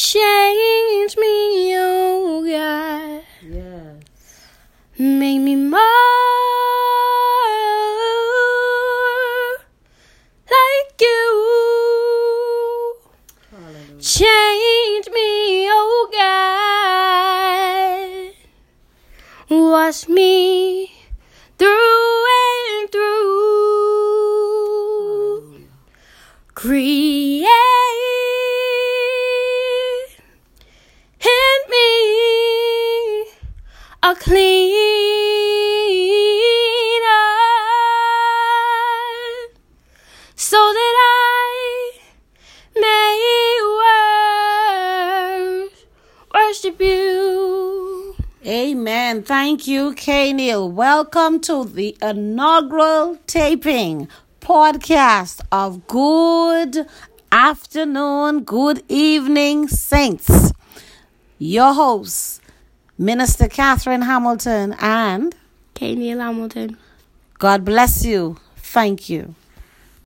Change me, oh God. Yes. Make me more like you. Hallelujah. Change me, oh God. Wash me through and through. Create clean so that I may worship you. Amen. Thank you, K. Neil. Welcome to the inaugural taping podcast of Good Afternoon, Good Evening Saints. Your hosts, Minister Catherine Hamilton, and K. Neil Hamilton. God bless you. Thank you.